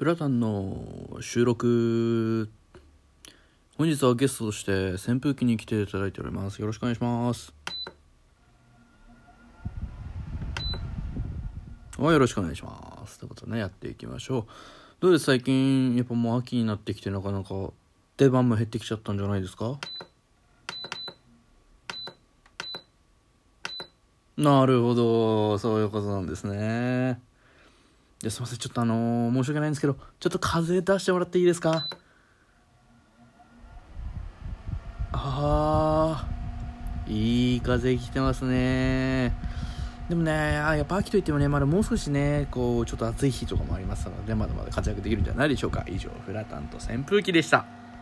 フラタンの収録本日はゲストとして扇風機に来ていただいております。よろしくお願いします。はよろしくお願いします。ということでねやっていきましょう。どうです最近やっぱもう秋になってきてなかなか出番も減ってきちゃったんじゃないですか？なるほど。そういうことなんですね。ですいませんちょっとあのー、申し訳ないんですけどちょっと風出してもらっていいですか？あーいい風来てますね。でもねあやっぱ秋といってもねまだもう少しねこうちょっと暑い日とかもありますのでまだまだ活躍できるんじゃないでしょうか。以上フラタンと扇風機でした。